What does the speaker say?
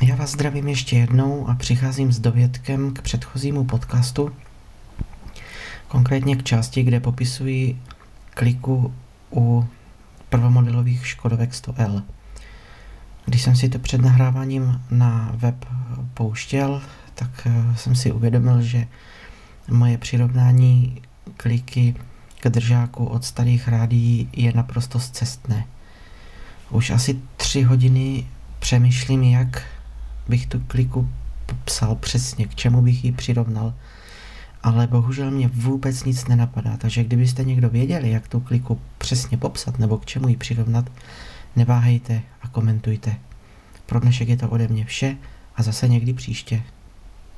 Já vás zdravím ještě jednou a přicházím s dovědkem k předchozímu podcastu, konkrétně k části, kde popisuji kliku u prvomodelových Škodovek 100L. Když jsem si to před nahráváním na web pouštěl, tak eh, jsem si uvědomil, že moje přirovnání kliky k držáku od starých rádií je naprosto zcestné. Už asi tři hodiny přemýšlím, jak bych tu kliku popsal přesně, k čemu bych ji přirovnal, ale bohužel mě vůbec nic nenapadá, takže kdybyste někdo věděli, jak tu kliku přesně popsat nebo k čemu ji přirovnat, neváhejte a komentujte. Pro dnešek je to ode mě vše a zase někdy příště.